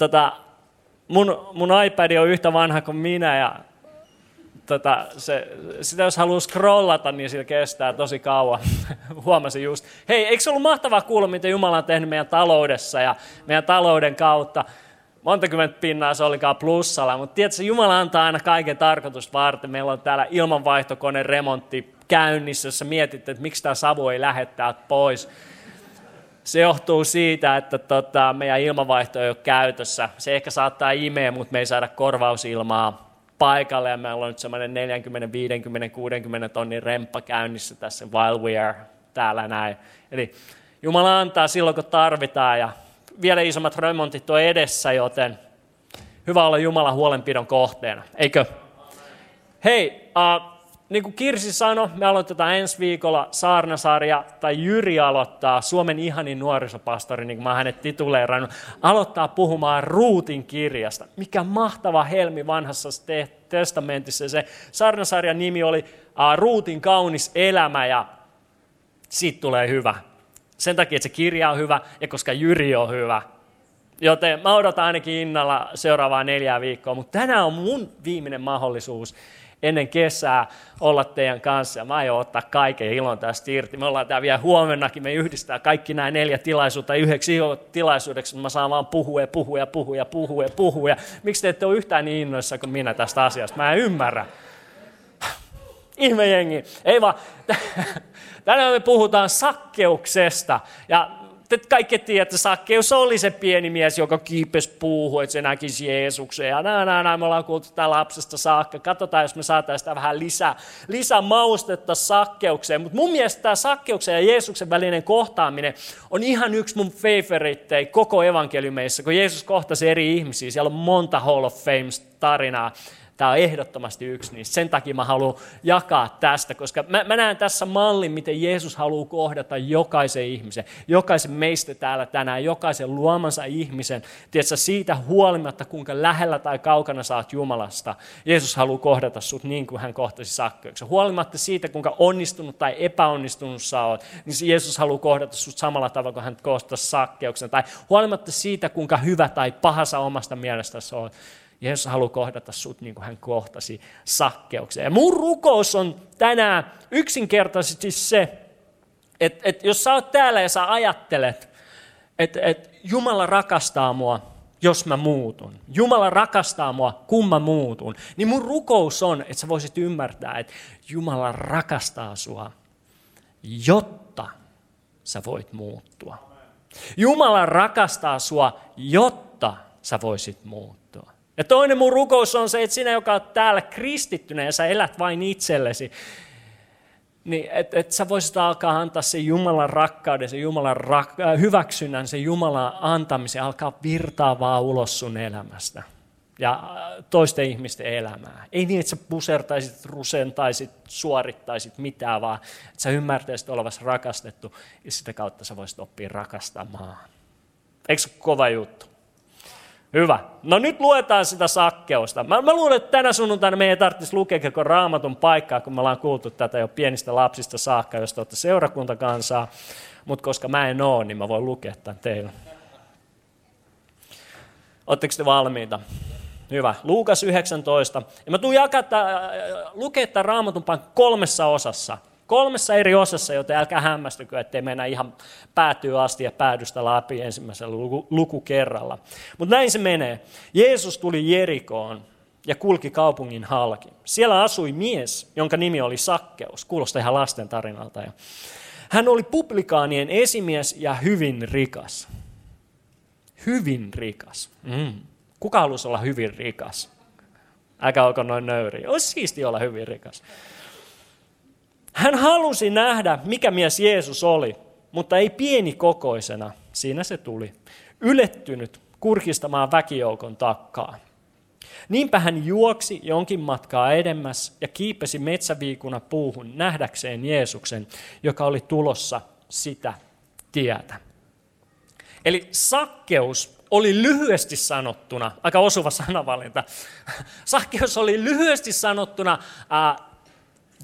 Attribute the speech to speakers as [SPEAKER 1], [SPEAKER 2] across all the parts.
[SPEAKER 1] Tota, mun, mun iPad on yhtä vanha kuin minä ja tota, se, sitä jos haluaa scrollata, niin sillä kestää tosi kauan. Huomasin just. Hei, eikö se ollut mahtavaa kuulla, mitä Jumala on tehnyt meidän taloudessa ja meidän talouden kautta? monta kymmentä pinnaa se olikaan plussalla, mutta tiedätkö, Jumala antaa aina kaiken tarkoitus varten. Meillä on täällä ilmanvaihtokone remontti käynnissä, jossa mietit, että miksi tämä savu ei lähde täältä pois. Se johtuu siitä, että tota, meidän ilmanvaihto ei ole käytössä. Se ehkä saattaa imeä, mutta me ei saada korvausilmaa paikalle ja meillä on nyt semmoinen 40, 50, 60 tonnin remppa käynnissä tässä while we are täällä näin. Eli Jumala antaa silloin, kun tarvitaan ja vielä isommat remontit on edessä, joten hyvä olla Jumalan huolenpidon kohteena, eikö? Hei, uh, niin kuin Kirsi sanoi, me aloitetaan ensi viikolla Saarnasarja, tai Jyri aloittaa, Suomen ihanin nuorisopastori, niin kuin mä hänet tituleerannut, aloittaa puhumaan Ruutin kirjasta. Mikä mahtava helmi vanhassa testamentissa. Se Saarnasarjan nimi oli Ruutin kaunis elämä, ja siitä tulee hyvä. Sen takia, että se kirja on hyvä, ja koska Jyri on hyvä. Joten mä odotan ainakin innalla seuraavaa neljää viikkoa, mutta tänään on mun viimeinen mahdollisuus ennen kesää olla teidän kanssa. Ja mä aion ottaa kaiken ilon tästä irti. Me ollaan täällä vielä huomennakin. Me yhdistää kaikki nämä neljä tilaisuutta yhdeksi tilaisuudeksi. Mä saan vaan puhua ja puhua ja puhua ja puhua ja puhua. Miksi te ette ole yhtään niin innoissa kuin minä tästä asiasta? Mä en ymmärrä. Ihme jengi. Ei vaan, tänään me puhutaan sakkeuksesta. Ja te kaikki tiedätte, että Sakkeus oli se pieni mies, joka kiipesi puuhun, että se näkisi Jeesuksen. Ja näin, näin, näin, me ollaan kuultu tätä lapsesta saakka. Katsotaan, jos me saataisiin sitä vähän lisää, lisää maustetta Sakkeukseen. Mutta mun mielestä tämä Sakkeuksen ja Jeesuksen välinen kohtaaminen on ihan yksi mun favoriteja koko evankeliumeissa, kun Jeesus kohtasi eri ihmisiä. Siellä on monta Hall of Fame-tarinaa. Tämä on ehdottomasti yksi niistä. Sen takia mä haluan jakaa tästä, koska mä, mä näen tässä mallin, miten Jeesus haluaa kohdata jokaisen ihmisen, jokaisen meistä täällä tänään, jokaisen luomansa ihmisen. Tiedätkö, siitä huolimatta, kuinka lähellä tai kaukana saat Jumalasta, Jeesus haluaa kohdata sut niin kuin hän kohtasi sakkeuksen. Huolimatta siitä, kuinka onnistunut tai epäonnistunut sä oot, niin Jeesus haluaa kohdata sut samalla tavalla kuin hän kohtasi sakkeuksen. Tai huolimatta siitä, kuinka hyvä tai paha sä omasta mielestäsi oot, Jeesus haluaa kohdata sut niin kuin hän kohtasi sakkeuksen. Ja mun rukous on tänään yksinkertaisesti se, että, että jos sä oot täällä ja sä ajattelet, että, että Jumala rakastaa mua, jos mä muutun. Jumala rakastaa mua, kun mä muutun. Niin mun rukous on, että sä voisit ymmärtää, että Jumala rakastaa sua, jotta sä voit muuttua. Jumala rakastaa sua, jotta sä voisit muuttua. Ja toinen mun rukous on se, että sinä, joka on täällä kristittynä ja sä elät vain itsellesi, niin että et sä voisit alkaa antaa se Jumalan rakkauden, se Jumalan rak- äh, hyväksynnän, se Jumalan antamisen, alkaa virtaa vaan ulos sun elämästä ja äh, toisten ihmisten elämää. Ei niin, että sä pusertaisit, rusentaisit, suorittaisit mitään, vaan että sä ymmärtäisit olevasi rakastettu ja sitä kautta sä voisit oppia rakastamaan. Eikö se kova juttu? Hyvä. No nyt luetaan sitä sakkeusta. Mä, mä luulen, että tänä sunnuntaina me ei tarvitsisi lukea koko raamatun paikkaa, kun me ollaan kuultu tätä jo pienistä lapsista saakka, jos te olette seurakuntakansaa. Mutta koska mä en ole, niin mä voin lukea tämän teille. Oletteko te valmiita? Hyvä. Luukas 19. Ja mä tuun jakaa lukea tämän raamatun kolmessa osassa – kolmessa eri osassa, joten älkää hämmästykö, ettei mennä ihan päätyy asti ja päädystä läpi ensimmäisellä luku, luku kerralla. Mutta näin se menee. Jeesus tuli Jerikoon ja kulki kaupungin halki. Siellä asui mies, jonka nimi oli Sakkeus. Kuulostaa ihan lasten tarinalta. Hän oli publikaanien esimies ja hyvin rikas. Hyvin rikas. Mm. Kuka haluaisi olla hyvin rikas? Älkää olko noin nöyriä. Olisi siisti olla hyvin rikas. Hän halusi nähdä, mikä mies Jeesus oli, mutta ei pieni kokoisena. Siinä se tuli. ylettynyt kurkistamaan väkijoukon takkaa. Niinpä hän juoksi jonkin matkaa edemmäs ja kiipesi metsäviikuna puuhun nähdäkseen Jeesuksen, joka oli tulossa sitä tietä. Eli sakkeus oli lyhyesti sanottuna, aika osuva sanavalinta, sakkeus oli lyhyesti sanottuna ää,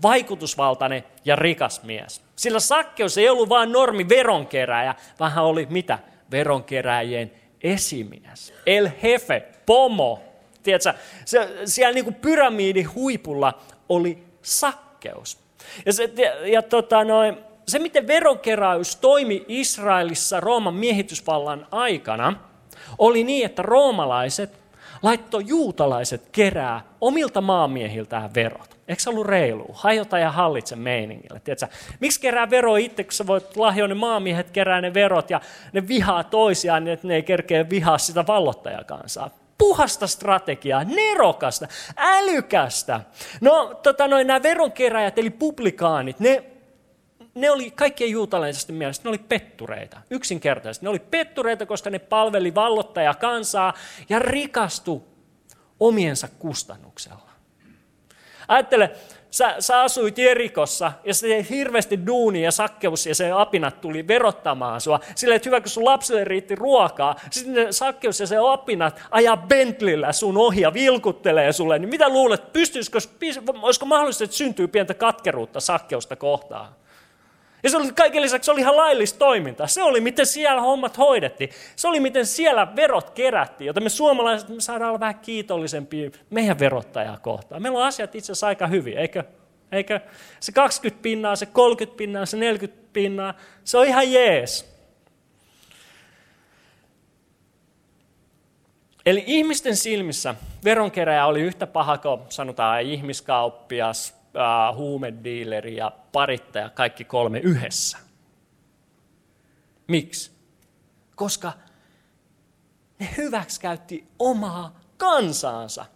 [SPEAKER 1] vaikutusvaltainen ja rikas mies. Sillä sakkeus ei ollut vain normi veronkeräjä, vaan hän oli mitä? Veronkeräjien esimies. El Hefe, pomo. Tiedätkö, se, siellä niin kuin pyramiidin huipulla oli sakkeus. Ja, se, ja, ja tota noin, se, miten veronkeräys toimi Israelissa Rooman miehitysvallan aikana, oli niin, että roomalaiset laittoi juutalaiset kerää omilta maamiehiltään verot. Eikö se ollut reilu? Hajota ja hallitse meiningille. Tiedätkö, miksi kerää vero itse, kun sä voit lahjoa ne maamiehet kerää ne verot ja ne vihaa toisiaan, niin että ne ei kerkeä vihaa sitä vallottajakansaa puhasta strategiaa, nerokasta, älykästä. No, tota noin, nämä veronkeräjät, eli publikaanit, ne ne oli kaikkien juutalaisten mielestä, ne oli pettureita, yksinkertaisesti. Ne oli pettureita, koska ne palveli vallottaja kansaa ja rikastu omiensa kustannuksella. Ajattele, sä, sä asuit Jerikossa ja se hirveästi duuni ja sakkeus ja se apinat tuli verottamaan sua. Sillä että hyvä, kun sun lapselle riitti ruokaa, sitten ne sakkeus ja se apinat ajaa Bentleyllä sun ohi ja vilkuttelee sulle, niin mitä luulet, pystyisikö, olisiko mahdollista, että syntyy pientä katkeruutta sakkeusta kohtaan? Ja se oli, kaiken lisäksi se oli ihan laillista toimintaa. Se oli, miten siellä hommat hoidettiin. Se oli, miten siellä verot kerättiin, joten me suomalaiset me saadaan olla vähän kiitollisempia meidän verottajaa kohtaan. Meillä on asiat itse asiassa aika hyvin, eikö? eikö? Se 20 pinnaa, se 30 pinnaa, se 40 pinnaa, se on ihan jees. Eli ihmisten silmissä veronkeräjä oli yhtä paha kuin sanotaan ihmiskauppias, äh, huumediileri ja parittaja, kaikki kolme yhdessä. Miksi? Koska ne hyväksikäytti omaa kansaansa.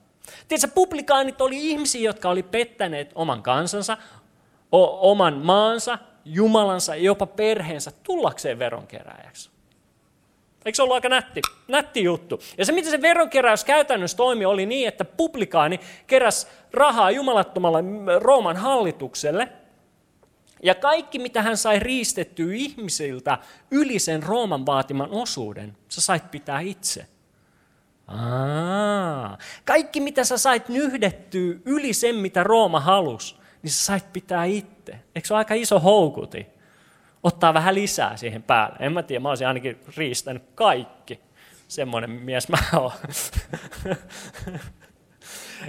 [SPEAKER 1] Tiedätkö, publikaanit oli ihmisiä, jotka oli pettäneet oman kansansa, o- oman maansa, Jumalansa ja jopa perheensä tullakseen veronkeräjäksi. Eikö se ollut aika nätti, nätti juttu? Ja se, miten se veronkeräys käytännössä toimi, oli niin, että publikaani keräsi rahaa jumalattomalle Rooman hallitukselle, ja kaikki, mitä hän sai riistettyä ihmisiltä yli sen Rooman vaatiman osuuden, sä sait pitää itse. Aa, kaikki, mitä sä sait nyhdettyä yli sen, mitä Rooma halusi, niin sä sait pitää itse. Eikö se ole aika iso houkuti? Ottaa vähän lisää siihen päälle. En mä tiedä, mä olisin ainakin riistänyt kaikki. Semmoinen mies mä oon.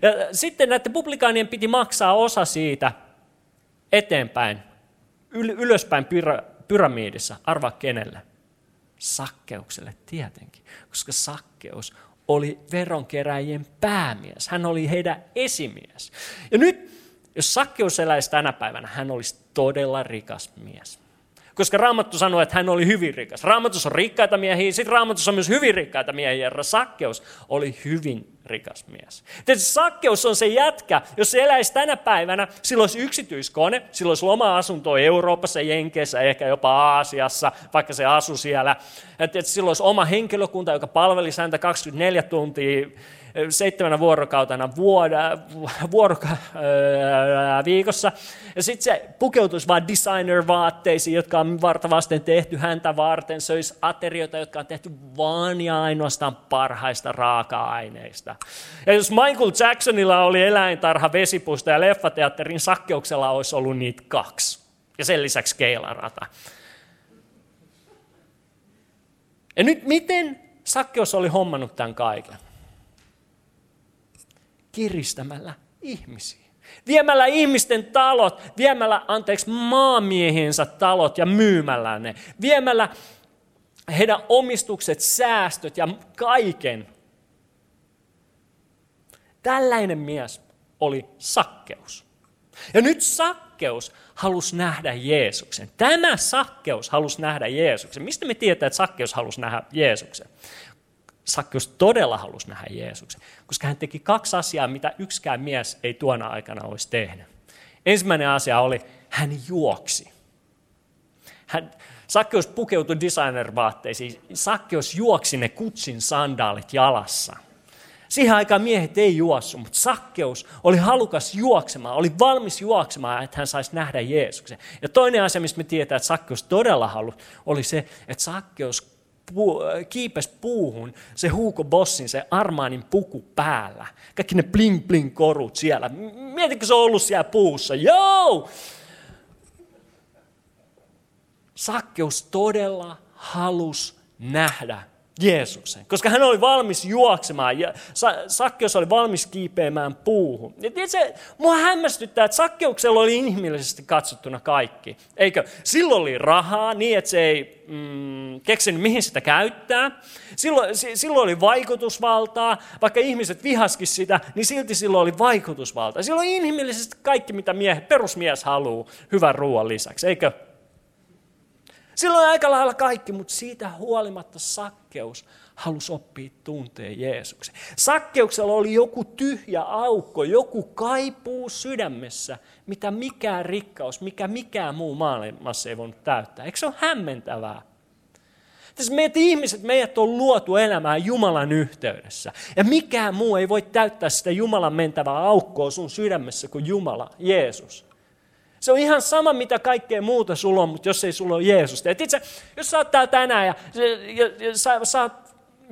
[SPEAKER 1] Ja sitten näiden publikaanien piti maksaa osa siitä eteenpäin, yl- ylöspäin pyra- pyramiidissa. Arvaa kenelle? Sakkeukselle tietenkin, koska sakkeus oli veronkeräjien päämies. Hän oli heidän esimies. Ja nyt, jos sakkeus eläisi tänä päivänä, hän olisi todella rikas mies. Koska Raamattu sanoi, että hän oli hyvin rikas. Raamatus on rikkaita miehiä, sitten Raamatus on myös hyvin rikkaita miehiä. Ja Sakkeus oli hyvin rikas mies. Tietysti Sakkeus on se jätkä, jos se eläisi tänä päivänä, sillä olisi yksityiskone, sillä olisi oma asunto Euroopassa, Jenkeissä, ehkä jopa Aasiassa, vaikka se asui siellä. Että sillä olisi oma henkilökunta, joka palvelisi häntä 24 tuntia seitsemänä vuorokautena vuoda, vuoroka, ää, viikossa. Ja sitten se pukeutuisi vain designer-vaatteisiin, jotka on vartavasten tehty häntä varten. Söisi aterioita, jotka on tehty vain ja ainoastaan parhaista raaka-aineista. Ja jos Michael Jacksonilla oli eläintarha, vesipusta ja leffateatterin sakkeuksella olisi ollut niitä kaksi. Ja sen lisäksi keilarata. Ja nyt miten Sakkeus oli hommannut tämän kaiken? Kiristämällä ihmisiä. Viemällä ihmisten talot, viemällä, anteeksi, maamiehiensä talot ja myymällä ne. Viemällä heidän omistukset, säästöt ja kaiken. Tällainen mies oli sakkeus. Ja nyt sakkeus halusi nähdä Jeesuksen. Tämä sakkeus halusi nähdä Jeesuksen. Mistä me tietää, että sakkeus halusi nähdä Jeesuksen? Sakkeus todella halusi nähdä Jeesuksen, koska hän teki kaksi asiaa, mitä yksikään mies ei tuona aikana olisi tehnyt. Ensimmäinen asia oli, hän juoksi. Hän, Sakkeus pukeutui designer-vaatteisiin. Sakkeus juoksi ne kutsin sandaalit jalassa. Siihen aikaan miehet ei juossu, mutta Sakkeus oli halukas juoksemaan, oli valmis juoksemaan, että hän saisi nähdä Jeesuksen. Ja toinen asia, mistä me tietää, että Sakkeus todella halusi, oli se, että Sakkeus kiipes puuhun se Hugo Bossin, se Armaanin puku päällä. Kaikki ne bling bling korut siellä. Mietitkö se on ollut siellä puussa? Joo! Sakkeus todella halus nähdä Jeesuksen, koska hän oli valmis juoksemaan ja Sakkeus oli valmis kiipeämään puuhun. Ja tiedätkö, mua hämmästyttää, että Sakkeuksella oli inhimillisesti katsottuna kaikki. Eikö? Silloin oli rahaa niin, että se ei mm, keksinyt mihin sitä käyttää. Silloin, silloin oli vaikutusvaltaa, vaikka ihmiset vihaskin sitä, niin silti silloin oli vaikutusvaltaa. Silloin inhimillisesti kaikki, mitä miehet, perusmies haluaa hyvän ruoan lisäksi, eikö? Silloin aika lailla kaikki, mutta siitä huolimatta sakkeus halusi oppia tunteen Jeesuksen. Sakkeuksella oli joku tyhjä aukko, joku kaipuu sydämessä, mitä mikään rikkaus, mikä mikään muu maailmassa ei voinut täyttää. Eikö se ole hämmentävää? Tässä meidät ihmiset, meidät on luotu elämään Jumalan yhteydessä. Ja mikään muu ei voi täyttää sitä Jumalan mentävää aukkoa sun sydämessä kuin Jumala, Jeesus. Se on ihan sama, mitä kaikkea muuta sulla on, mutta jos ei sulla ole Jeesusta. Et itse, jos sä oot täällä tänään ja, ja, ja sä, sä oot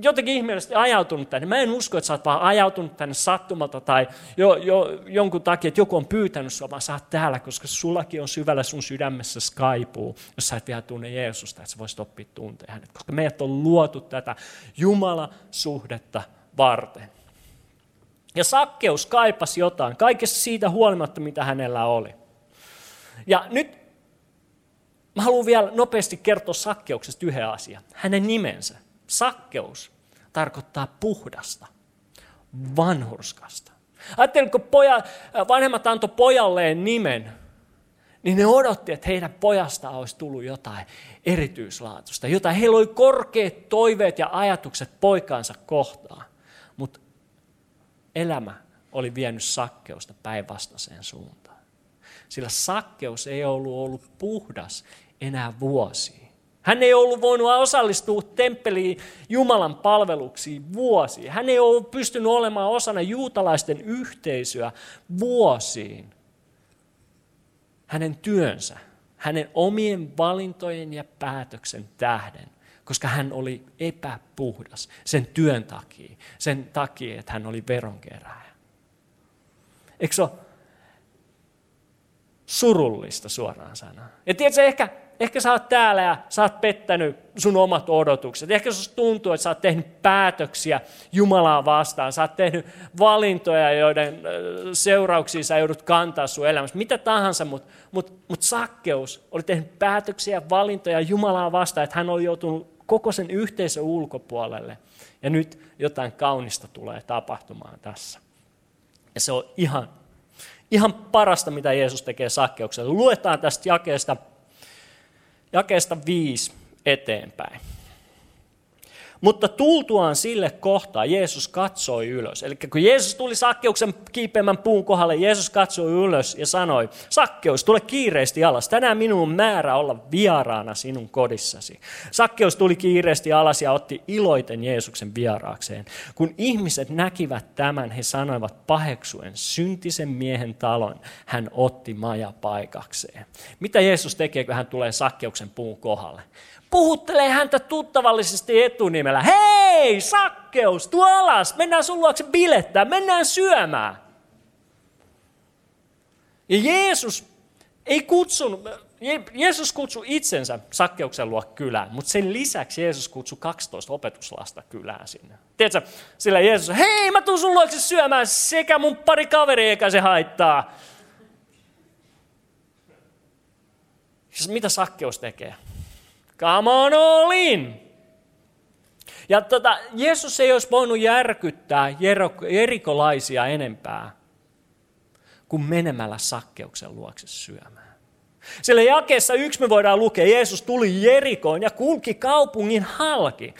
[SPEAKER 1] jotenkin ihmeellisesti ajautunut tänne. Mä en usko, että sä oot vaan ajautunut tänne sattumalta tai jo, jo, jonkun takia, että joku on pyytänyt sua, vaan sä oot täällä, koska sullakin on syvällä sun sydämessä kaipuu, jos sä et vielä tunne Jeesusta, että sä voisit oppia tuntea hänet. Koska meidät on luotu tätä Jumala-suhdetta varten. Ja Sakkeus kaipasi jotain, kaikessa siitä huolimatta, mitä hänellä oli. Ja nyt mä haluan vielä nopeasti kertoa Sakkeuksesta yhden asian. Hänen nimensä. Sakkeus tarkoittaa puhdasta, vanhurskasta. Ajatteliko poja, vanhemmat antoi pojalleen nimen, niin ne odotti, että heidän pojasta olisi tullut jotain erityislaatuista, jotain. Heillä oli korkeat toiveet ja ajatukset poikaansa kohtaan, mutta elämä oli vienyt sakkeusta päinvastaiseen suuntaan. Sillä sakkeus ei ollut ollut puhdas enää vuosiin. Hän ei ollut voinut osallistua temppeliin Jumalan palveluksiin vuosiin. Hän ei ollut pystynyt olemaan osana juutalaisten yhteisöä vuosiin. Hänen työnsä, hänen omien valintojen ja päätöksen tähden, koska hän oli epäpuhdas sen työn takia, sen takia, että hän oli veronkerääjä. Eikö se ole surullista suoraan sanoa. Ja tiedätkö, ehkä, ehkä sä oot täällä ja sä oot pettänyt sun omat odotukset. Ehkä susta tuntuu, että sä oot tehnyt päätöksiä Jumalaa vastaan. Sä oot tehnyt valintoja, joiden seurauksia sä joudut kantaa sun elämässä. Mitä tahansa, mutta mut, mut sakkeus oli tehnyt päätöksiä ja valintoja Jumalaa vastaan, että hän oli joutunut koko sen yhteisön ulkopuolelle. Ja nyt jotain kaunista tulee tapahtumaan tässä. Ja se on ihan Ihan parasta, mitä Jeesus tekee sakkeukselle. Luetaan tästä jakeesta, jakeesta viisi eteenpäin. Mutta tultuaan sille kohtaa Jeesus katsoi ylös. Eli kun Jeesus tuli Sakkeuksen kiipeämän puun kohdalle, Jeesus katsoi ylös ja sanoi, Sakkeus, tule kiireesti alas. Tänään minun on määrä olla vieraana sinun kodissasi. Sakkeus tuli kiireesti alas ja otti iloiten Jeesuksen vieraakseen. Kun ihmiset näkivät tämän, he sanoivat paheksuen, syntisen miehen talon hän otti maja paikakseen. Mitä Jeesus tekee, kun hän tulee Sakkeuksen puun kohdalle? Puhuttelee häntä tuttavallisesti etunimellä. Hei, sakkeus, tuo alas, mennään sun luokse bilettää, mennään syömään. Ja Jeesus ei kutsunut, Jeesus kutsui itsensä sakkeuksen luo kylään, mutta sen lisäksi Jeesus kutsui 12 opetuslasta kylään sinne. Tiedätkö, sillä Jeesus, hei mä tuun sun luokse syömään sekä mun pari kaveri eikä se haittaa. Siis mitä sakkeus tekee? Come on all in. Ja tota, Jeesus ei olisi voinut järkyttää jerikolaisia enempää kuin menemällä sakkeuksen luokse syömään. Sillä jakeessa yksi me voidaan lukea, Jeesus tuli Jerikoon ja kulki kaupungin halki.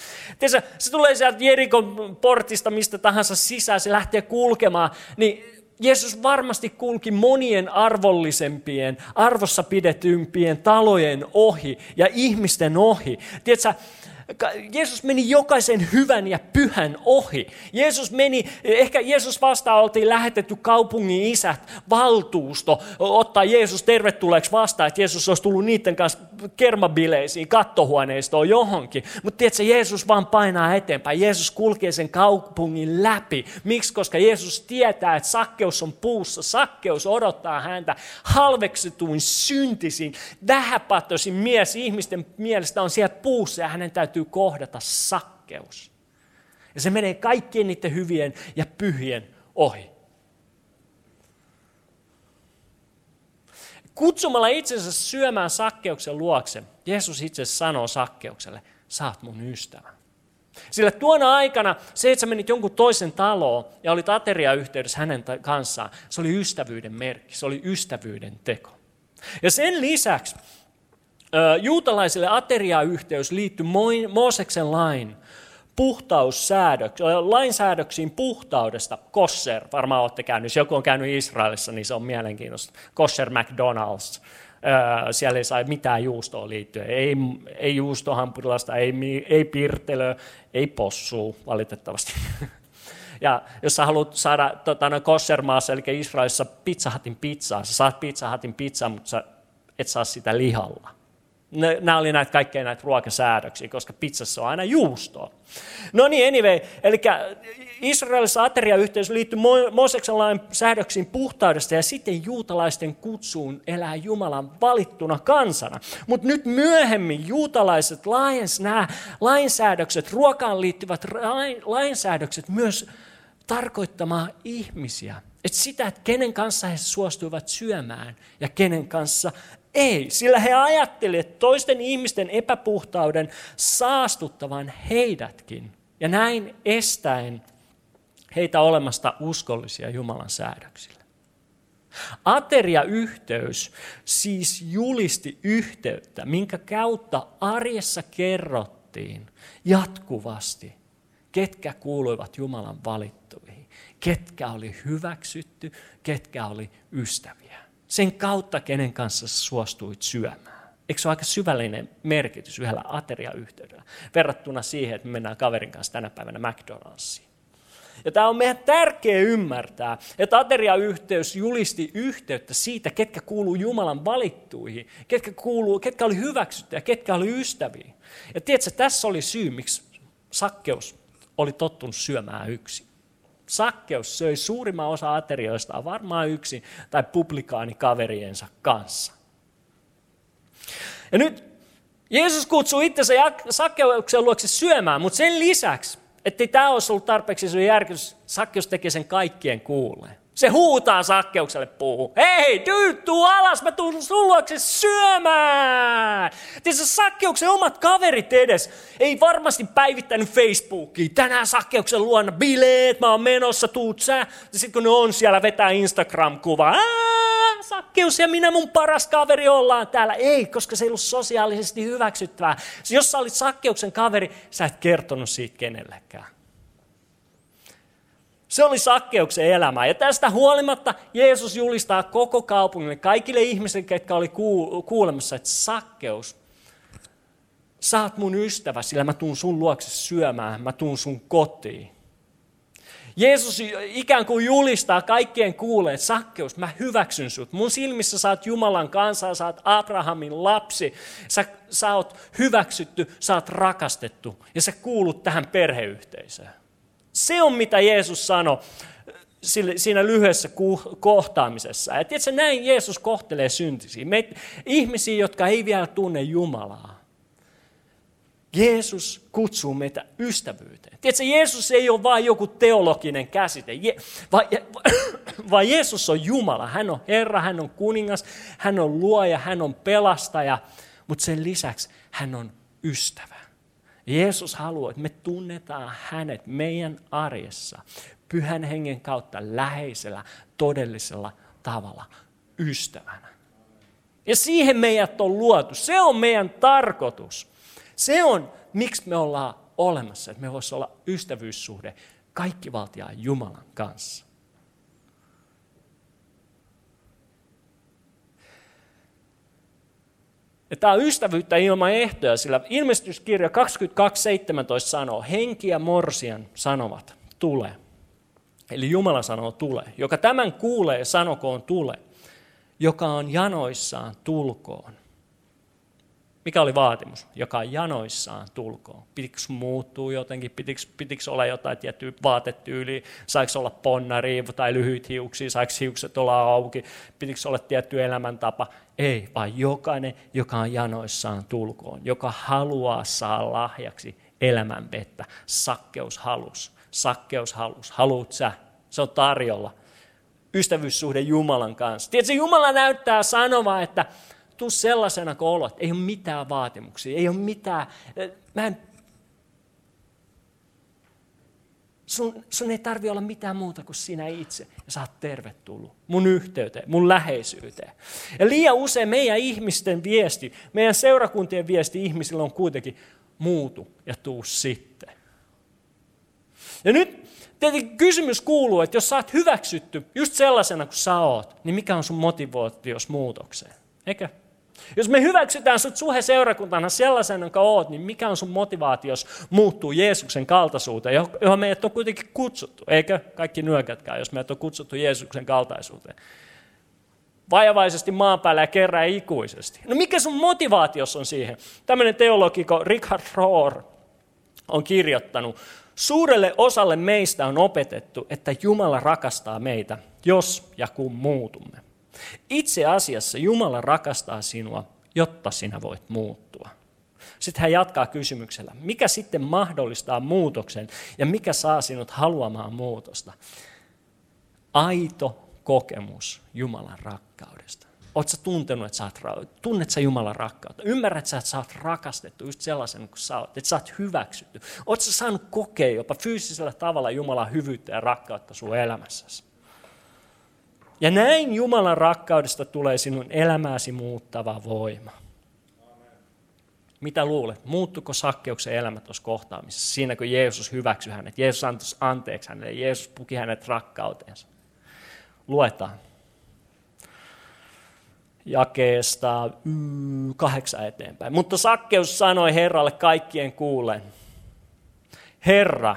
[SPEAKER 1] Se tulee sieltä Jerikon portista mistä tahansa sisään, se lähtee kulkemaan, niin Jeesus varmasti kulki monien arvollisempien, arvossa pidetympien talojen ohi ja ihmisten ohi. Tiedätkö, Jeesus meni jokaisen hyvän ja pyhän ohi. Jeesus meni, ehkä Jeesus vastaan oltiin lähetetty kaupungin isät, valtuusto, ottaa Jeesus tervetulleeksi vastaan, että Jeesus olisi tullut niiden kanssa kermabileisiin, kattohuoneistoon johonkin. Mutta tiedätkö, Jeesus vaan painaa eteenpäin. Jeesus kulkee sen kaupungin läpi. Miksi? Koska Jeesus tietää, että sakkeus on puussa. Sakkeus odottaa häntä. Halveksetuin, syntisin, vähäpatoisin mies ihmisten mielestä on siellä puussa ja hänen täytyy täytyy kohdata sakkeus. Ja se menee kaikkien niiden hyvien ja pyhien ohi. Kutsumalla itsensä syömään sakkeuksen luokse, Jeesus itse sanoo sakkeukselle, saat mun ystävä. Sillä tuona aikana se, että sä menit jonkun toisen taloon ja olit ateriayhteydessä hänen kanssaan, se oli ystävyyden merkki, se oli ystävyyden teko. Ja sen lisäksi juutalaisille ateriayhteys liittyi Mooseksen lain puhtaussäädöksiin, lainsäädöksiin puhtaudesta. Kosser, varmaan olette käynyt, jos joku on käynyt Israelissa, niin se on mielenkiintoista. Kosser McDonald's. Siellä ei saa mitään juustoa liittyen. Ei, ei juustohampurilaista, ei, ei pirtelö, ei possua valitettavasti. Ja jos sä haluat saada tota, no, kossermaassa, eli Israelissa Pizza Hutin pizzaa, sä saat Pizza Hutin pizzaa, mutta sä et saa sitä lihalla nämä oli näitä kaikkein näitä ruokasäädöksiä, koska pizzassa on aina juustoa. No niin, anyway, eli Israelissa ateriayhteys liittyy Mooseksen lain säädöksiin puhtaudesta ja sitten juutalaisten kutsuun elää Jumalan valittuna kansana. Mutta nyt myöhemmin juutalaiset laajensi nämä lainsäädökset, ruokaan liittyvät lainsäädökset myös tarkoittamaan ihmisiä. Että sitä, että kenen kanssa he suostuivat syömään ja kenen kanssa ei, sillä he ajattelivat toisten ihmisten epäpuhtauden saastuttavan heidätkin ja näin estäen heitä olemasta uskollisia Jumalan säädöksille. Ateriayhteys siis julisti yhteyttä, minkä kautta arjessa kerrottiin jatkuvasti, ketkä kuuluivat Jumalan valittuihin, ketkä oli hyväksytty, ketkä oli ystäviä sen kautta, kenen kanssa suostuit syömään. Eikö se ole aika syvällinen merkitys yhdellä ateriayhteydellä verrattuna siihen, että me mennään kaverin kanssa tänä päivänä McDonald'siin. Ja tämä on meidän tärkeä ymmärtää, että ateriayhteys julisti yhteyttä siitä, ketkä kuuluu Jumalan valittuihin, ketkä, kuuluu, ketkä oli hyväksytty ja ketkä oli ystäviä. Ja tiedätkö, tässä oli syy, miksi sakkeus oli tottunut syömään yksin. Sakkeus söi suurimman osa aterioista varmaan yksin tai publikaani kaveriensa kanssa. Ja nyt Jeesus kutsuu itsensä sakkeuksen luokse syömään, mutta sen lisäksi, ettei tämä olisi ollut tarpeeksi se järkytys, sakkeus tekee sen kaikkien kuuleen. Se huutaa sakkeukselle puuhun. Hei, dude, tuu alas, mä tuun sun luokse syömään. Tiedätkö, sakkeuksen omat kaverit edes ei varmasti päivittänyt Facebookiin. Tänään sakkeuksen luona bileet, mä oon menossa, tuut sä. Ja sitten kun ne on siellä, vetää Instagram-kuva. Sakkeus ja minä mun paras kaveri ollaan täällä. Ei, koska se ei ollut sosiaalisesti hyväksyttävää. Jos sä olit sakkeuksen kaveri, sä et kertonut siitä kenellekään. Se oli sakkeuksen elämä. Ja tästä huolimatta Jeesus julistaa koko kaupungille, kaikille ihmisille, ketkä oli kuulemassa, että sakkeus, saat mun ystävä, sillä mä tuun sun luokse syömään, mä tuun sun kotiin. Jeesus ikään kuin julistaa kaikkien kuulee, että sakkeus, mä hyväksyn sut. Mun silmissä sä oot Jumalan kanssa, sä oot Abrahamin lapsi, sä, sä oot hyväksytty, sä oot rakastettu ja sä kuulut tähän perheyhteisöön. Se on mitä Jeesus sanoi siinä lyhyessä kohtaamisessa. Ja tiedätkö, näin Jeesus kohtelee syntisiä. Meitä, ihmisiä, jotka ei vielä tunne Jumalaa. Jeesus kutsuu meitä ystävyyteen. Tiedätkö, Jeesus ei ole vain joku teologinen käsite, Je, vaan, vaan Jeesus on Jumala. Hän on Herra, hän on kuningas, hän on luoja, hän on pelastaja, mutta sen lisäksi hän on ystävä. Jeesus haluaa, että me tunnetaan hänet meidän arjessa pyhän hengen kautta läheisellä, todellisella tavalla ystävänä. Ja siihen meidät on luotu. Se on meidän tarkoitus. Se on, miksi me ollaan olemassa, että me voisi olla ystävyyssuhde kaikkivaltiaan Jumalan kanssa. Tämä on ystävyyttä ilman ehtoja, sillä ilmestyskirja 22.17 sanoo, henki ja morsian sanovat, tule. Eli Jumala sanoo tule. Joka tämän kuulee, sanokoon tule. Joka on janoissaan, tulkoon. Mikä oli vaatimus? Joka on janoissaan, tulkoon. Pitikö muuttua jotenkin? Pitikö, pitikö olla jotain tiettyä vaatetyyliä? Saiko olla ponnari tai lyhyt hiuksia? Saiko hiukset olla auki? Pitikö olla tietty elämäntapa? Ei, vaan jokainen, joka on janoissaan, tulkoon. Joka haluaa saa lahjaksi elämän vettä. Sakkeus halus. Sakkeus halus. Haluut sä? Se on tarjolla. Ystävyyssuhde Jumalan kanssa. Tiedätkö, Jumala näyttää sanomaan, että tuu sellaisena kuin olet. Ei ole mitään vaatimuksia, ei ole mitään. Mä en, sun, sun ei tarvi olla mitään muuta kuin sinä itse. Ja sä oot tervetullut mun yhteyteen, mun läheisyyteen. Ja liian usein meidän ihmisten viesti, meidän seurakuntien viesti ihmisillä on kuitenkin muutu ja tuu sitten. Ja nyt tietenkin kysymys kuuluu, että jos sä oot hyväksytty just sellaisena kuin sä oot, niin mikä on sun motivaatios muutokseen? Eikö? Jos me hyväksytään sut suhe seurakuntana sellaisena, jonka oot, niin mikä on sun motivaatios muuttuu Jeesuksen kaltaisuuteen, johon meidät on kuitenkin kutsuttu, eikö? Kaikki nyökätkään, jos meidät on kutsuttu Jeesuksen kaltaisuuteen. Vajavaisesti maan päällä ja kerran ikuisesti. No mikä sun motivaatios on siihen? Tämmöinen teologiko Richard Rohr on kirjoittanut, Suurelle osalle meistä on opetettu, että Jumala rakastaa meitä, jos ja kun muutumme. Itse asiassa Jumala rakastaa sinua, jotta sinä voit muuttua. Sitten hän jatkaa kysymyksellä, mikä sitten mahdollistaa muutoksen ja mikä saa sinut haluamaan muutosta? Aito kokemus Jumalan rakkaudesta. Oletko tuntenut, että oot, tunnet sä Jumalan rakkautta? Ymmärrät sä, että sä oot rakastettu just sellaisen kuin sä oot, että sä oot hyväksytty? Oletko saanut kokea jopa fyysisellä tavalla Jumalan hyvyyttä ja rakkautta sun elämässäsi? Ja näin Jumalan rakkaudesta tulee sinun elämääsi muuttava voima. Mitä luulet? Muuttuko Sakkeuksen elämä tuossa kohtaamisessa? Siinä kun Jeesus hyväksyi hänet, Jeesus antoi anteeksi hänelle, Jeesus puki hänet rakkauteensa. Luetaan. Jakeesta kahdeksan eteenpäin. Mutta Sakkeus sanoi Herralle kaikkien kuulen. Herra,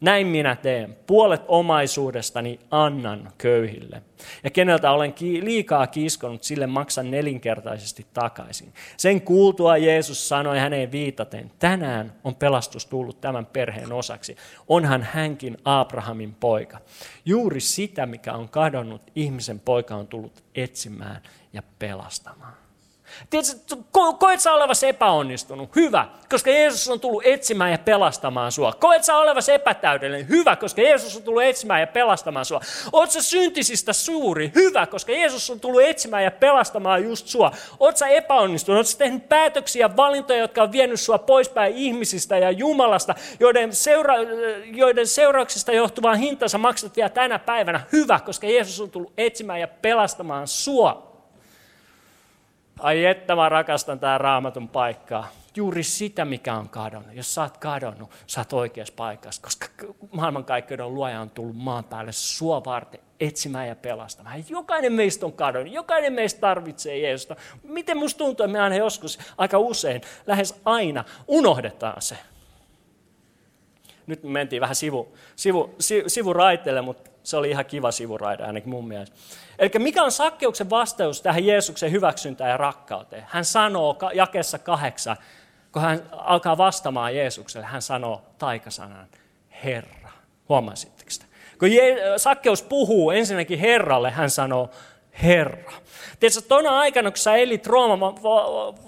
[SPEAKER 1] näin minä teen. Puolet omaisuudestani annan köyhille. Ja keneltä olen liikaa kiskonut, sille maksan nelinkertaisesti takaisin. Sen kuultua Jeesus sanoi häneen viitaten, tänään on pelastus tullut tämän perheen osaksi. Onhan hänkin Abrahamin poika. Juuri sitä, mikä on kadonnut, ihmisen poika on tullut etsimään ja pelastamaan. Tiedätkö, ko- koet sä olevasi epäonnistunut? Hyvä, koska Jeesus on tullut etsimään ja pelastamaan sua. Koet sä olevasi epätäydellinen? Hyvä, koska Jeesus on tullut etsimään ja pelastamaan sua. Oot sä syntisistä suuri? Hyvä, koska Jeesus on tullut etsimään ja pelastamaan just sua. Oot sä epäonnistunut? Oot sä tehnyt päätöksiä ja valintoja, jotka on vienyt sua poispäin ihmisistä ja Jumalasta, joiden, seura- joiden seurauksista johtuvaa hintansa maksat vielä tänä päivänä? Hyvä, koska Jeesus on tullut etsimään ja pelastamaan sua. Ai että mä rakastan tämä raamatun paikkaa. Juuri sitä, mikä on kadonnut. Jos sä oot kadonnut, sä oot oikeassa paikassa, koska maailmankaikkeuden luoja on tullut maan päälle sua varten etsimään ja pelastamaan. Jokainen meistä on kadonnut, jokainen meistä tarvitsee Jeesusta. Miten musta tuntuu, että me aina joskus, aika usein, lähes aina unohdetaan se. Nyt me mentiin vähän sivu, sivu, sivuraiteelle, mutta se oli ihan kiva sivuraide ainakin mun mielestä. Eli mikä on Sakkeuksen vastaus tähän Jeesuksen hyväksyntään ja rakkauteen? Hän sanoo jakessa kahdeksan, kun hän alkaa vastaamaan Jeesukselle, hän sanoo taikasanan Herra. Huomasitteko sitä? Kun Je- Sakkeus puhuu ensinnäkin Herralle, hän sanoo Herra. Tiedätkö, tuona aikana, kun sä elit Rooman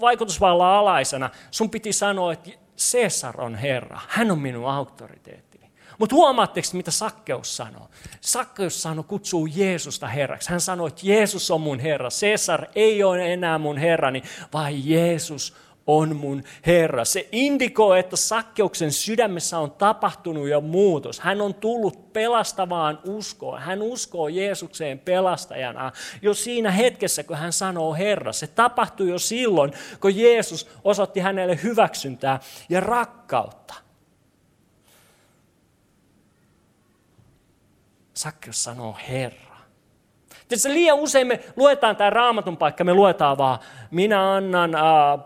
[SPEAKER 1] vaikutusvallan alaisena, sun piti sanoa, että Caesar on Herra. Hän on minun auktoriteetti. Mutta huomaatteko, mitä Sakkeus sanoo? Sakkeus sanoo, kutsuu Jeesusta Herraksi. Hän sanoo, että Jeesus on mun Herra. Cesar ei ole enää mun Herrani, vaan Jeesus on mun Herra. Se indikoi, että Sakkeuksen sydämessä on tapahtunut jo muutos. Hän on tullut pelastavaan uskoon. Hän uskoo Jeesukseen pelastajana jo siinä hetkessä, kun hän sanoo Herra. Se tapahtui jo silloin, kun Jeesus osoitti hänelle hyväksyntää ja rakkautta. Sakkeus sanoo Herra. Tietysti liian usein me luetaan tämä raamatun paikka, me luetaan vaan, minä annan äh,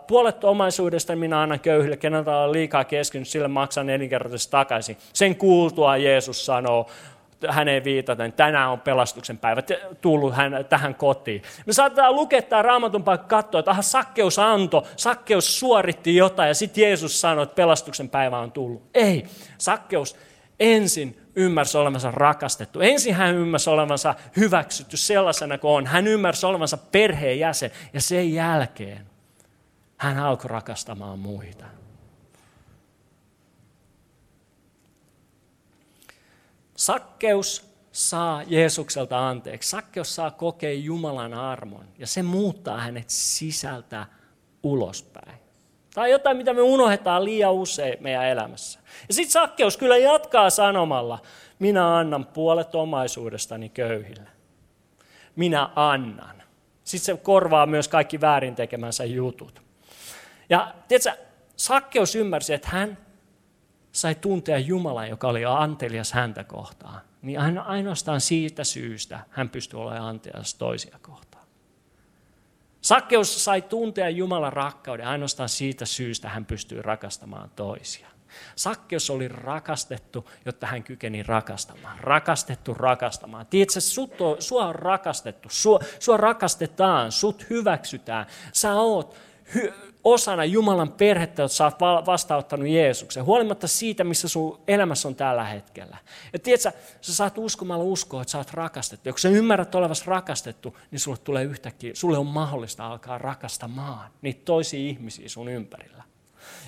[SPEAKER 1] puolet omaisuudesta, minä annan köyhille, keneltä on liikaa keskinyt, sille maksan nelinkertaisesti takaisin. Sen kuultua Jeesus sanoo, häneen viitaten, tänään on pelastuksen päivä, tullut hän, tähän kotiin. Me saatetaan lukea tämä raamatun paikka katsoa, että aha, sakkeus antoi, sakkeus suoritti jotain ja sitten Jeesus sanoi, että pelastuksen päivä on tullut. Ei, sakkeus ensin ymmärsi olevansa rakastettu. Ensin hän ymmärsi olevansa hyväksytty sellaisena kuin on. Hän ymmärsi olevansa perheenjäsen ja sen jälkeen hän alkoi rakastamaan muita. Sakkeus saa Jeesukselta anteeksi. Sakkeus saa kokea Jumalan armon ja se muuttaa hänet sisältä ulospäin. Tämä on jotain, mitä me unohdetaan liian usein meidän elämässä. Ja sitten Sakkeus kyllä jatkaa sanomalla, minä annan puolet omaisuudestani köyhille. Minä annan. Sitten se korvaa myös kaikki väärin tekemänsä jutut. Ja tiedätkö, Sakkeus ymmärsi, että hän sai tuntea Jumalan, joka oli antelias häntä kohtaan. Niin ainoastaan siitä syystä hän pystyi olemaan antelias toisia kohtaan. Sakkeus sai tuntea Jumalan rakkauden ainoastaan siitä syystä hän pystyi rakastamaan toisia. Sakkeus oli rakastettu, jotta hän kykeni rakastamaan. Rakastettu rakastamaan. Tiedätkö, sut on, sua on rakastettu, sua, sua rakastetaan, sut hyväksytään. Sä oot hy, osana Jumalan perhettä, että sä oot vastaanottanut Jeesuksen, huolimatta siitä, missä sun elämässä on tällä hetkellä. Ja tiedätkö, sä saat uskomalla uskoa, että sä oot rakastettu. Ja kun sä ymmärrät olevasi rakastettu, niin sulle tulee yhtäkkiä, sulle on mahdollista alkaa rakastamaan niitä toisia ihmisiä sun ympärillä.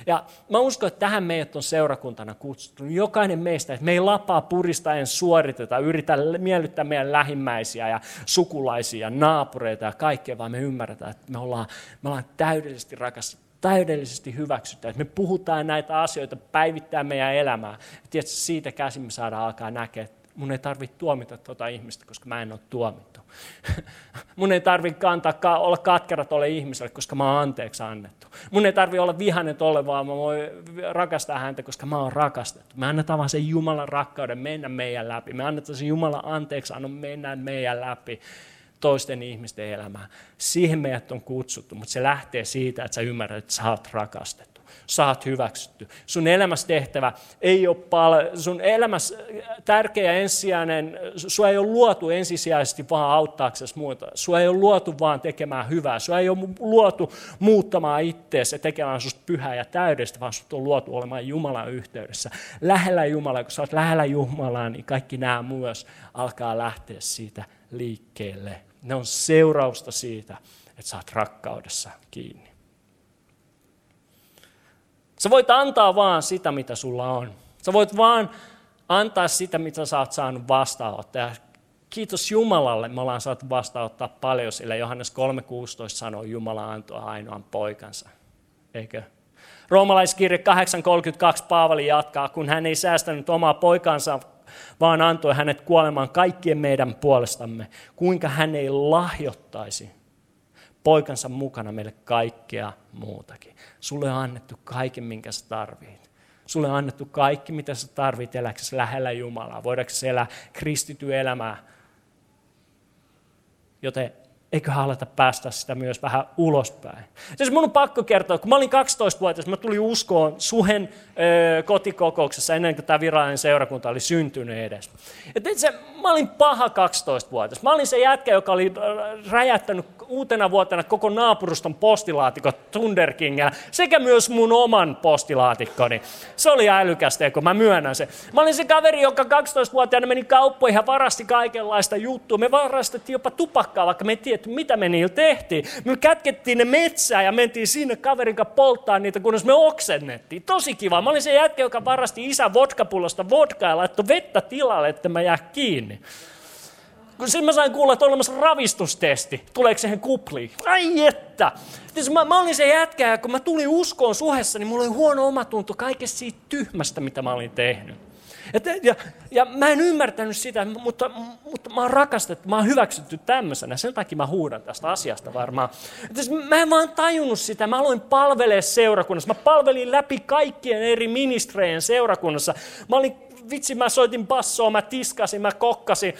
[SPEAKER 1] Ja mä uskon, että tähän meidät on seurakuntana kutsuttu. Jokainen meistä, että me ei lapaa puristaen suoriteta, yritä miellyttää meidän lähimmäisiä ja sukulaisia naapureita ja kaikkea, vaan me ymmärretään, että me ollaan, me ollaan täydellisesti rakastettu täydellisesti hyväksytään. Että me puhutaan näitä asioita, päivittää meidän elämää. Tietysti siitä käsin me saadaan alkaa että mun ei tarvitse tuomita tuota ihmistä, koska mä en ole tuomittu. mun ei tarvitse kantaa, olla katkera tuolle ihmiselle, koska mä oon anteeksi annettu. Mun ei tarvitse olla vihainen tolle, vaan mä voin rakastaa häntä, koska mä oon rakastettu. Me annetaan vaan sen Jumalan rakkauden mennä meidän läpi. Me annetaan sen Jumalan anteeksi annon mennä meidän läpi toisten ihmisten elämään. Siihen meidät on kutsuttu, mutta se lähtee siitä, että sä ymmärrät, että sä oot rakastettu saat hyväksytty. Sun elämässä tehtävä ei ole paljon, sun elämässä tärkeä ja ensisijainen, sua ei ole luotu ensisijaisesti vaan auttaaksesi muuta. Sua ei ole luotu vaan tekemään hyvää. Sua ei ole luotu muuttamaan itseäsi ja tekemään susta pyhää ja täydellistä, vaan sut on luotu olemaan Jumalan yhteydessä. Lähellä Jumalaa, kun sä oot lähellä Jumalaa, niin kaikki nämä myös alkaa lähteä siitä liikkeelle. Ne on seurausta siitä, että sä oot rakkaudessa kiinni. Sä voit antaa vaan sitä, mitä sulla on. Sä voit vaan antaa sitä, mitä sä oot saanut vastaanottaa. Kiitos Jumalalle, me ollaan saatu vastaanottaa paljon, sillä Johannes 3.16 sanoo, Jumala antoi ainoan poikansa. Eikö? Roomalaiskirje 8.32 Paavali jatkaa, kun hän ei säästänyt omaa poikansa, vaan antoi hänet kuolemaan kaikkien meidän puolestamme. Kuinka hän ei lahjoittaisi poikansa mukana meille kaikkea muutakin. Sulle on annettu kaiken, minkä sä tarvit. Sulle on annettu kaikki, mitä sä tarvit eläksesi lähellä Jumalaa. Voidaanko elää kristity elämää? Joten eikö aleta päästä sitä myös vähän ulospäin. Siis mun on pakko kertoa, kun mä olin 12-vuotias, mä tulin uskoon Suhen ö, kotikokouksessa ennen kuin tämä virallinen seurakunta oli syntynyt edes. Ja se, mä olin paha 12-vuotias. Mä olin se jätkä, joka oli räjättänyt uutena vuotena koko naapuruston postilaatikot Tunderkingellä, sekä myös mun oman postilaatikkoni. Se oli älykästä, kun mä myönnän se. Mä olin se kaveri, joka 12-vuotiaana meni kauppoihin ja varasti kaikenlaista juttua. Me varastettiin jopa tupakkaa, vaikka me ei tiedetty, mitä me niillä tehtiin. Me kätkettiin ne metsään ja mentiin sinne kaverin kanssa polttaa niitä, kunnes me oksennettiin. Tosi kiva. Mä olin se jätkä, joka varasti isän vodkapullosta vodkaa ja laittoi vettä tilalle, että mä jää kiinni kun sitten mä sain kuulla, että on olemassa ravistustesti. Tuleeko siihen kupliin? Ai että! Siis mä, mä olin se jätkä ja kun mä tulin uskoon suhessa, niin mulla oli huono omatunto kaikesta siitä tyhmästä, mitä mä olin tehnyt. Et, ja, ja mä en ymmärtänyt sitä, mutta, mutta mä oon rakastettu, mä oon hyväksytty tämmöisenä. Sen takia mä huudan tästä asiasta varmaan. Et siis mä en vaan tajunnut sitä. Mä aloin palvelee seurakunnassa. Mä palvelin läpi kaikkien eri ministrejen seurakunnassa. Mä olin vitsi mä soitin bassoa, mä tiskasin, mä kokkasin.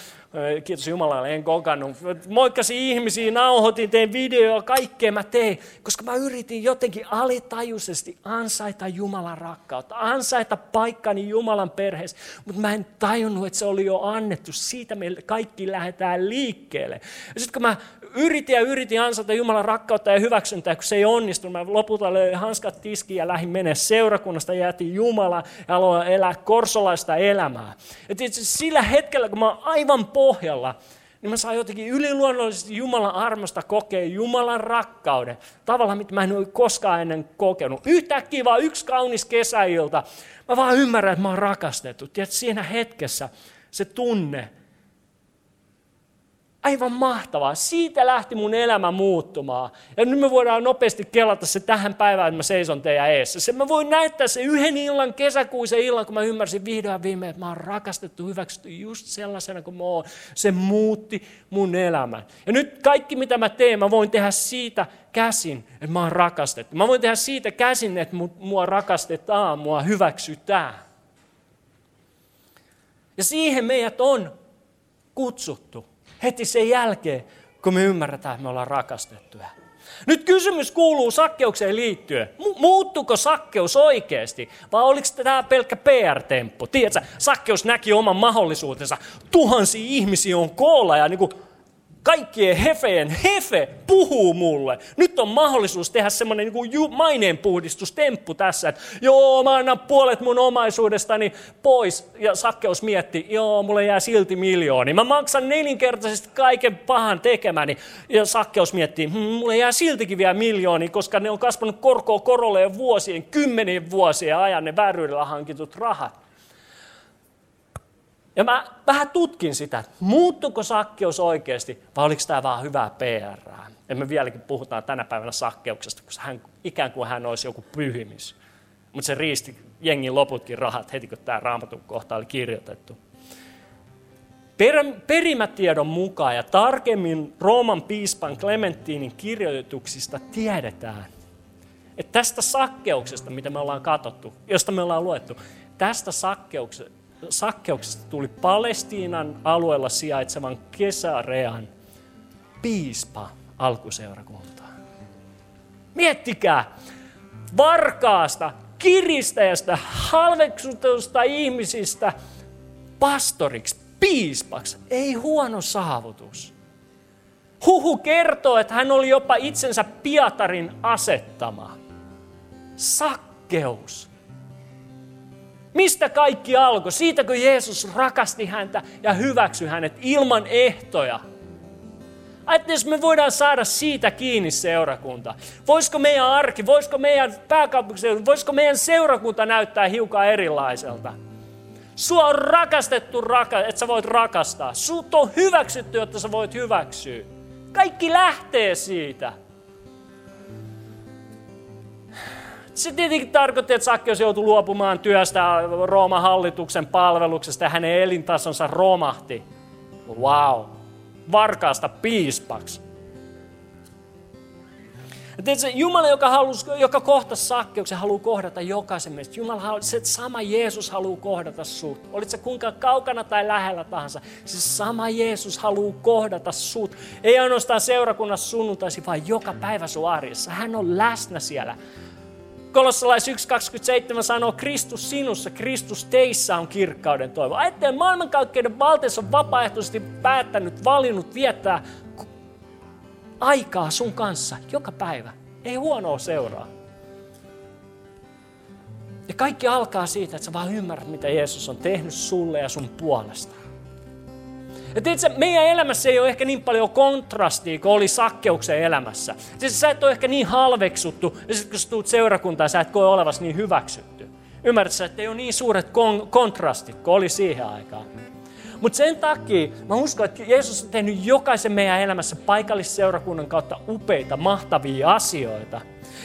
[SPEAKER 1] Kiitos Jumalalle, en kokannut. Moikkasin ihmisiä, nauhoitin, tein videoa, kaikkea mä tein. Koska mä yritin jotenkin alitajuisesti ansaita Jumalan rakkautta, ansaita paikkani Jumalan perheessä. Mutta mä en tajunnut, että se oli jo annettu. Siitä me kaikki lähdetään liikkeelle. Sitten kun mä yritin ja yritin ansata Jumalan rakkautta ja hyväksyntää, kun se ei onnistunut. Mä lopulta löin hanskat tiskiin ja lähdin mennä seurakunnasta, jätin Jumala ja aloin elää korsolaista elämää. Ja tietysti sillä hetkellä, kun mä oon aivan pohjalla, niin mä saan jotenkin yliluonnollisesti Jumalan armosta kokea Jumalan rakkauden. Tavalla, mitä mä en ole koskaan ennen kokenut. Yhtäkkiä vaan yksi kaunis kesäilta. Mä vaan ymmärrän, että mä oon rakastettu. Tiedätkö, siinä hetkessä se tunne, Aivan mahtavaa. Siitä lähti mun elämä muuttumaan. Ja nyt me voidaan nopeasti kelata se tähän päivään, että mä seison teidän eessä. Se mä voin näyttää se yhden illan, kesäkuisen illan, kun mä ymmärsin vihdoin viimein, että mä oon rakastettu, hyväksytty just sellaisena kuin mä oon. Se muutti mun elämän. Ja nyt kaikki mitä mä teen, mä voin tehdä siitä käsin, että mä oon rakastettu. Mä voin tehdä siitä käsin, että mua rakastetaan, mua hyväksytään. Ja siihen meidät on kutsuttu heti sen jälkeen, kun me ymmärretään, että me ollaan rakastettuja. Nyt kysymys kuuluu sakkeukseen liittyen. Muuttuko sakkeus oikeasti vai oliko tämä pelkkä PR-temppu? Tiedätkö, sakkeus näki oman mahdollisuutensa. Tuhansia ihmisiä on koolla ja niin kuin kaikkien hefeen hefe puhuu mulle. Nyt on mahdollisuus tehdä semmoinen niin maineenpuhdistustemppu tässä, että joo, mä annan puolet mun omaisuudestani pois. Ja Sakkeus mietti, joo, mulle jää silti miljooni. Mä maksan nelinkertaisesti kaiken pahan tekemäni. Ja Sakkeus miettii, hm, mulle jää siltikin vielä miljooni, koska ne on kasvanut korkoa korolle vuosien, kymmenien vuosien ajan ne vääryydellä hankitut rahat. Ja mä vähän tutkin sitä, muuttuko sakkeus oikeasti vai oliko tämä vaan hyvää PR. Ja me vieläkin puhutaan tänä päivänä sakkeuksesta, kun hän, ikään kuin hän olisi joku pyhimys. Mutta se riisti jengin loputkin rahat heti, kun tämä raamatun kohta oli kirjoitettu. Per, perimätiedon mukaan ja tarkemmin Rooman piispan Clementinin kirjoituksista tiedetään, että tästä sakkeuksesta, mitä me ollaan katsottu, josta me ollaan luettu, tästä sakkeuksesta, sakkeuksesta tuli Palestiinan alueella sijaitsevan Kesarean piispa alkuseurakuntaan. Miettikää, varkaasta, kiristäjästä, halveksutusta ihmisistä pastoriksi, piispaksi. Ei huono saavutus. Huhu kertoo, että hän oli jopa itsensä Pietarin asettama. Sakkeus Mistä kaikki alkoi? Siitä, kun Jeesus rakasti häntä ja hyväksyi hänet ilman ehtoja. Ajattelin, jos me voidaan saada siitä kiinni seurakunta. Voisiko meidän arki, voisiko meidän pääkaupunkiseutu, voisiko meidän seurakunta näyttää hiukan erilaiselta? Sua on rakastettu, raka, että sä voit rakastaa. Sut on hyväksytty, että sä voit hyväksyä. Kaikki lähtee siitä. Se tietenkin tarkoitti, että Sakkeus joutui luopumaan työstä Rooman hallituksen palveluksesta ja hänen elintasonsa romahti. Wow. Varkaasta piispaksi. Tiedätkö, Jumala, joka, halus, joka kohtasi sakkeuksen, haluaa kohdata jokaisen meistä. Jumala, se sama Jeesus haluaa kohdata sut. Olit se kuinka kaukana tai lähellä tahansa. Se sama Jeesus haluaa kohdata sut. Ei ainoastaan seurakunnassa sunnuntaisi, vaan joka päivä sun arjessa. Hän on läsnä siellä. Kolossalais 1.27 sanoo, Kristus sinussa, Kristus teissä on kirkkauden toivo. Ajattelen, maailmankaikkeuden valteessa on vapaaehtoisesti päättänyt, valinnut viettää aikaa sun kanssa joka päivä. Ei huonoa seuraa. Ja kaikki alkaa siitä, että sä vaan ymmärrät, mitä Jeesus on tehnyt sulle ja sun puolesta. Ja tiedätkö, meidän elämässä ei ole ehkä niin paljon kontrastia kuin oli sakkeuksen elämässä. Siis sä et ole ehkä niin halveksuttu, ja sitten kun sä tulet seurakuntaan, sä et koe olevasi niin hyväksytty. Ymmärrät sä, että ei ole niin suuret kon- kontrastit kuin oli siihen aikaan. Mutta sen takia mä uskon, että Jeesus on tehnyt jokaisen meidän elämässä paikallisseurakunnan kautta upeita, mahtavia asioita.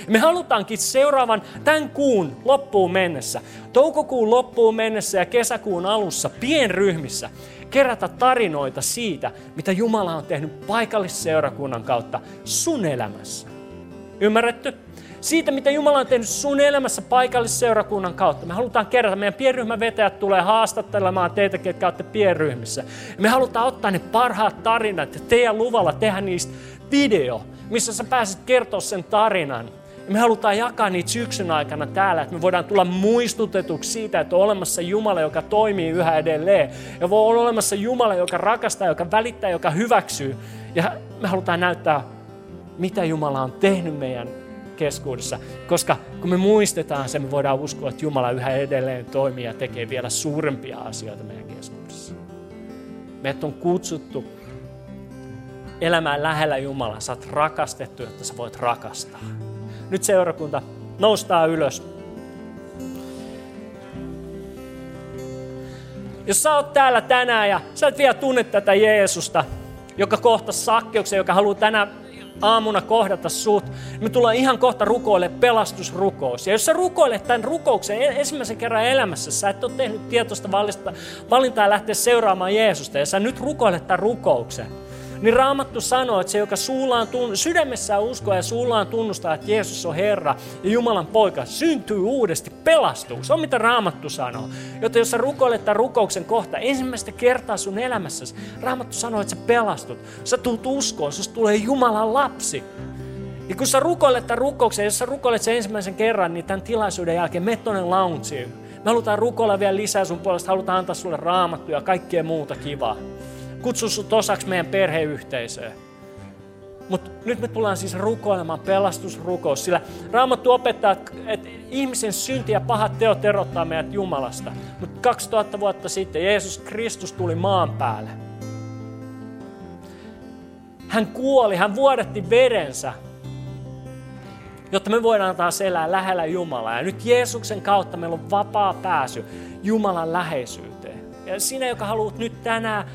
[SPEAKER 1] Me halutaankin seuraavan tämän kuun loppuun mennessä, toukokuun loppuun mennessä ja kesäkuun alussa pienryhmissä kerätä tarinoita siitä, mitä Jumala on tehnyt paikallisseurakunnan kautta sun elämässä. Ymmärretty? siitä, mitä Jumala on tehnyt sun elämässä paikallisseurakunnan kautta. Me halutaan kerätä, meidän pienryhmän vetäjät tulee haastattelemaan teitä, ketkä olette pienryhmissä. Me halutaan ottaa ne parhaat tarinat ja teidän luvalla tehdä niistä video, missä sä pääset kertoa sen tarinan. Me halutaan jakaa niitä syksyn aikana täällä, että me voidaan tulla muistutetuksi siitä, että on olemassa Jumala, joka toimii yhä edelleen. Ja voi olla olemassa Jumala, joka rakastaa, joka välittää, joka hyväksyy. Ja me halutaan näyttää, mitä Jumala on tehnyt meidän keskuudessa. Koska kun me muistetaan se, me voidaan uskoa, että Jumala yhä edelleen toimii ja tekee vielä suurempia asioita meidän keskuudessa. Meidät on kutsuttu elämään lähellä Jumalaa. Sä oot rakastettu, jotta sä voit rakastaa. Nyt seurakunta noustaa ylös. Jos sä oot täällä tänään ja sä et vielä tunne tätä Jeesusta, joka kohtasi sakkeuksen, joka haluaa tänä aamuna kohdata sut, me tullaan ihan kohta rukoille pelastusrukous. Ja jos sä rukoilet tämän rukouksen ensimmäisen kerran elämässä, sä et ole tehnyt tietoista valintaa lähteä seuraamaan Jeesusta, ja sä nyt rukoilet tämän rukouksen, niin Raamattu sanoo, että se, joka suullaan tunn- sydämessään uskoo ja suullaan tunnustaa, että Jeesus on Herra ja Jumalan poika, syntyy uudesti, pelastuu. Se on mitä Raamattu sanoo. Joten jos sä rukoilet tämän rukouksen kohta ensimmäistä kertaa sun elämässäsi, Raamattu sanoo, että sä pelastut. Sä tulet uskoon, susta tulee Jumalan lapsi. Ja kun sä rukoilet tämän rukouksen, jos sä rukoilet sen ensimmäisen kerran, niin tämän tilaisuuden jälkeen me tuonne loungeen. Me halutaan rukoilla vielä lisää sun puolesta, halutaan antaa sulle raamattuja ja kaikkea muuta kivaa kutsu sut osaksi meidän perheyhteisöä. Mutta nyt me tullaan siis rukoilemaan pelastusrukous, sillä Raamattu opettaa, että ihmisen synti ja pahat teot erottaa meidät Jumalasta. Mutta 2000 vuotta sitten Jeesus Kristus tuli maan päälle. Hän kuoli, hän vuodatti verensä, jotta me voidaan taas elää lähellä Jumalaa. Ja nyt Jeesuksen kautta meillä on vapaa pääsy Jumalan läheisyyteen. Ja sinä, joka haluat nyt tänään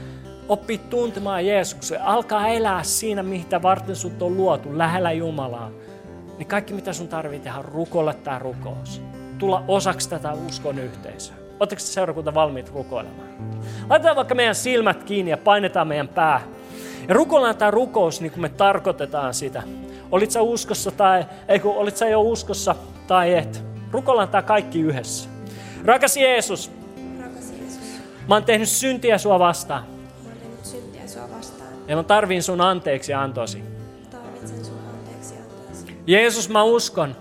[SPEAKER 1] Oppi tuntemaan Jeesuksen. Alkaa elää siinä, mitä varten sut on luotu, lähellä Jumalaa. Niin kaikki, mitä sun tarvitsee tehdä, rukoilla tämä rukous. Tulla osaksi tätä uskon yhteisöä. Oletteko seurakunta valmiit rukoilemaan? Laitetaan vaikka meidän silmät kiinni ja painetaan meidän pää. Ja rukoillaan tämä rukous niin kuin me tarkoitetaan sitä. Olit sä uskossa tai, ei kun olit sä jo uskossa tai et. Rukoillaan tämä kaikki yhdessä. Rakas Jeesus,
[SPEAKER 2] Rakas Jeesus,
[SPEAKER 1] mä oon tehnyt syntiä sua vastaan. Ja mä tarvin sun anteeksi antosi.
[SPEAKER 2] Tarvitsen sun anteeksi antosi.
[SPEAKER 1] Jeesus, mä uskon,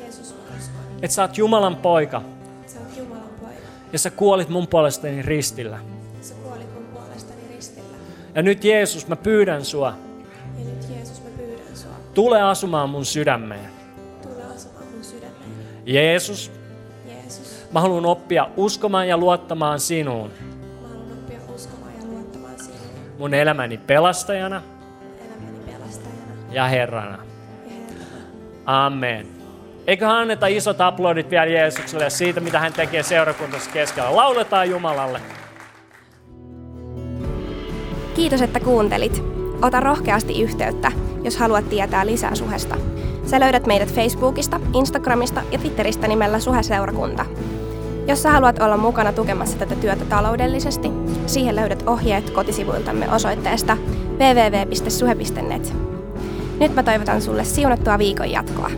[SPEAKER 2] Jeesus, mä uskon,
[SPEAKER 1] että sä oot Jumalan poika.
[SPEAKER 2] sä oot Jumalan poika.
[SPEAKER 1] Ja sä kuolit mun puolestani ristillä.
[SPEAKER 2] Sä kuolit mun puolestani ristillä.
[SPEAKER 1] Ja nyt Jeesus, mä pyydän sua,
[SPEAKER 2] Ja nyt Jeesus, mä pyydän sua.
[SPEAKER 1] tule asumaan mun sydämeen.
[SPEAKER 2] Tule asumaan mun sydämeen.
[SPEAKER 1] Jeesus,
[SPEAKER 2] Jeesus, mä haluan oppia uskomaan ja luottamaan sinuun.
[SPEAKER 1] Mun elämäni pelastajana
[SPEAKER 2] Elämäni pelastajana
[SPEAKER 1] ja Herrana.
[SPEAKER 2] ja Herrana.
[SPEAKER 1] Amen. Eiköhän anneta isot aplodit vielä Jeesukselle ja siitä, mitä hän tekee seurakuntassa keskellä. Lauletaan Jumalalle.
[SPEAKER 2] Kiitos, että kuuntelit. Ota rohkeasti yhteyttä, jos haluat tietää lisää Suhesta. Sä löydät meidät Facebookista, Instagramista ja Twitteristä nimellä Suhe-seurakunta. Jos sä haluat olla mukana tukemassa tätä työtä taloudellisesti, siihen löydät ohjeet kotisivuiltamme osoitteesta www.suhe.net. Nyt mä toivotan sulle siunattua viikon jatkoa.